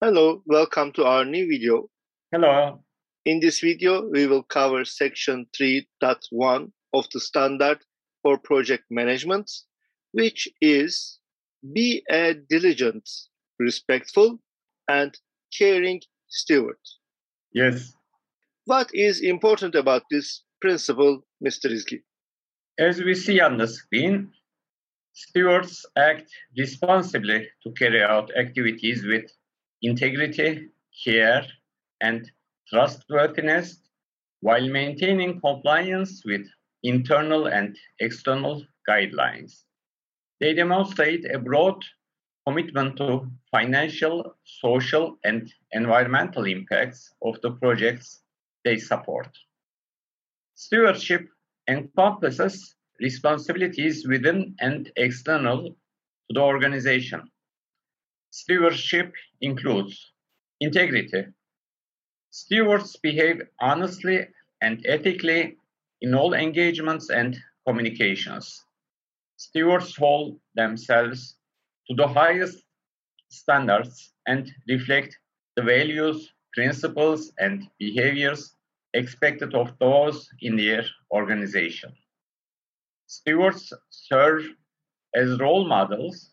Hello, welcome to our new video. Hello. In this video, we will cover section 3.1 of the standard for project management, which is be a diligent, respectful, and caring steward. Yes. What is important about this principle, Mr. Izgi? As we see on the screen, stewards act responsibly to carry out activities with integrity, care, and trustworthiness while maintaining compliance with internal and external guidelines. They demonstrate a broad commitment to financial, social, and environmental impacts of the projects they support. Stewardship encompasses responsibilities within and external to the organization Stewardship includes integrity. Stewards behave honestly and ethically in all engagements and communications. Stewards hold themselves to the highest standards and reflect the values, principles, and behaviors expected of those in their organization. Stewards serve as role models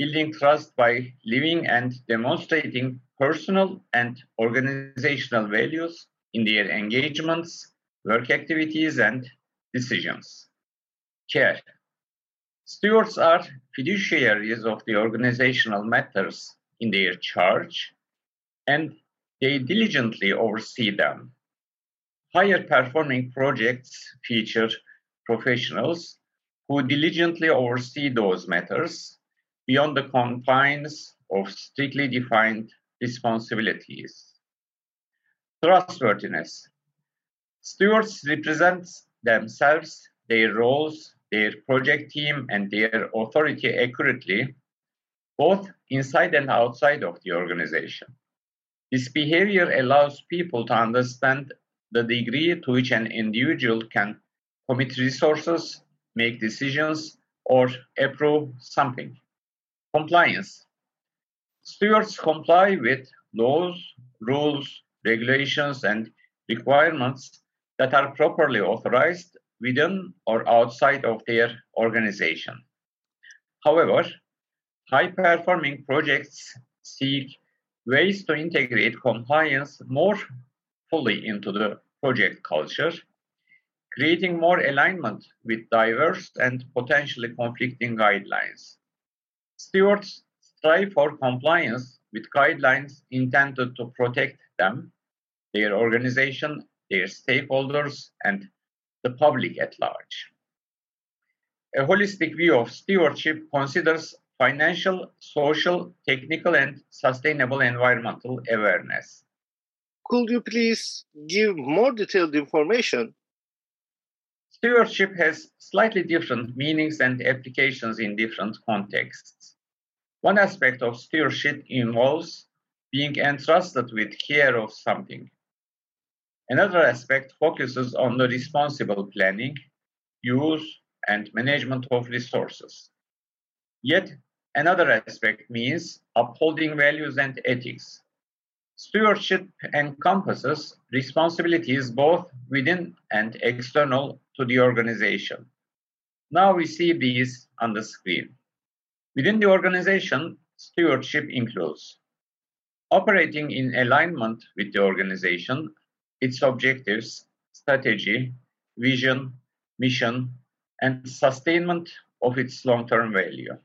building trust by living and demonstrating personal and organizational values in their engagements, work activities, and decisions. Care. Stewards are fiduciaries of the organizational matters in their charge, and they diligently oversee them. Higher performing projects feature professionals who diligently oversee those matters beyond the confines of strictly defined responsibilities. Trustworthiness. Stewards represent themselves, their roles, their project team, and their authority accurately, both inside and outside of the organization. This behavior allows people to understand the degree to which an individual can commit resources, make decisions, or approve something. Compliance. Stewards comply with laws, rules, regulations, and requirements that are properly authorized within or outside of their organization. However, high performing projects seek ways to integrate compliance more fully into the project culture, creating more alignment with diverse and potentially conflicting guidelines. Stewards strive for compliance with guidelines intended to protect them, their organization, their stakeholders, and the public at large. A holistic view of stewardship considers financial, social, technical, and sustainable environmental awareness. Could you please give more detailed information? Stewardship has slightly different meanings and applications in different contexts. One aspect of stewardship involves being entrusted with care of something. Another aspect focuses on the responsible planning, use, and management of resources. Yet, another aspect means upholding values and ethics. Stewardship encompasses responsibilities both within and external to the organization. Now we see these on the screen. Within the organization, stewardship includes operating in alignment with the organization, its objectives, strategy, vision, mission, and sustainment of its long-term value.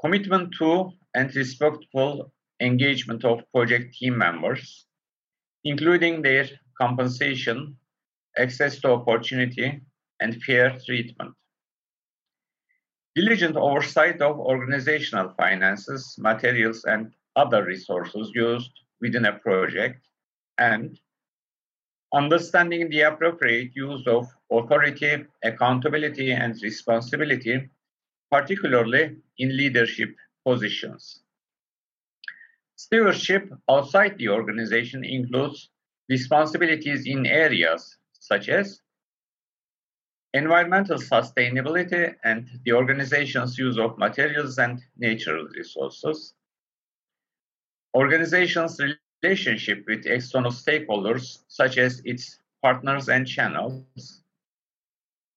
Commitment to and respectful engagement of project team members, including their compensation, access to opportunity, and fair treatment diligent oversight of organizational finances, materials, and other resources used within a project, and understanding the appropriate use of authority, accountability, and responsibility, particularly in leadership positions. Stewardship outside the organization includes responsibilities in areas such as environmental sustainability and the organization's use of materials and natural resources, organization's relationship with external stakeholders, such as its partners and channels,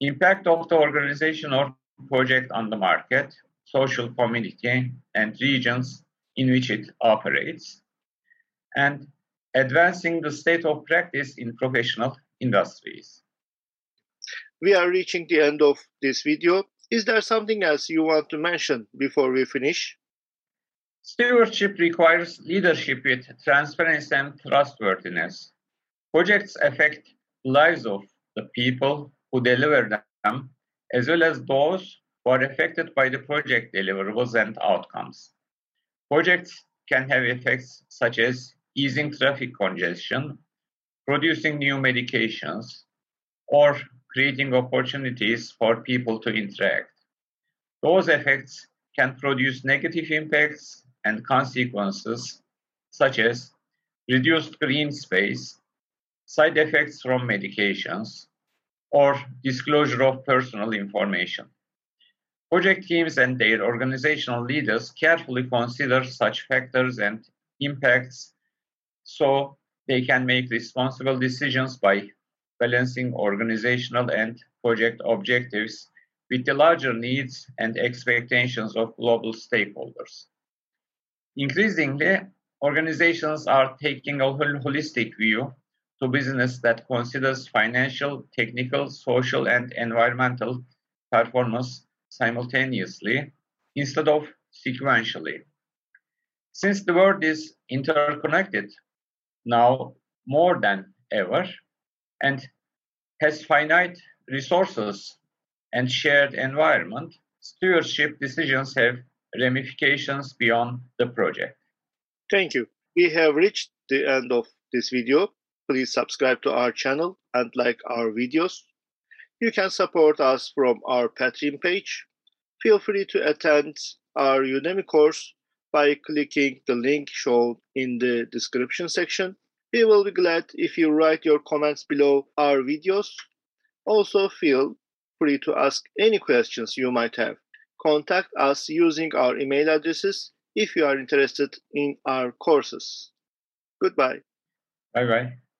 impact of the organization or project on the market, social community, and regions in which it operates, and advancing the state of practice in professional industries. We are reaching the end of this video. Is there something else you want to mention before we finish? Stewardship requires leadership with transparency and trustworthiness. Projects affect lives of the people who deliver them, as well as those who are affected by the project deliverables and outcomes. Projects can have effects such as easing traffic congestion, producing new medications, or creating opportunities for people to interact. Those effects can produce negative impacts and consequences such as reduced green space, side effects from medications, or disclosure of personal information. Project teams and their organizational leaders carefully consider such factors and impacts so they can make responsible decisions by balancing organizational and project objectives with the larger needs and expectations of global stakeholders. Increasingly, organizations are taking a holistic view to business that considers financial, technical, social, and environmental performance simultaneously instead of sequentially. Since the world is interconnected now more than ever and has finite resources and shared environment, stewardship decisions have ramifications beyond the project. Thank you. We have reached the end of this video. Please subscribe to our channel and like our videos. You can support us from our Patreon page. Feel free to attend our Udemy course by clicking the link shown in the description section. We will be glad if you write your comments below our videos. Also, feel free to ask any questions you might have. Contact us using our email addresses if you are interested in our courses. Goodbye. Bye bye.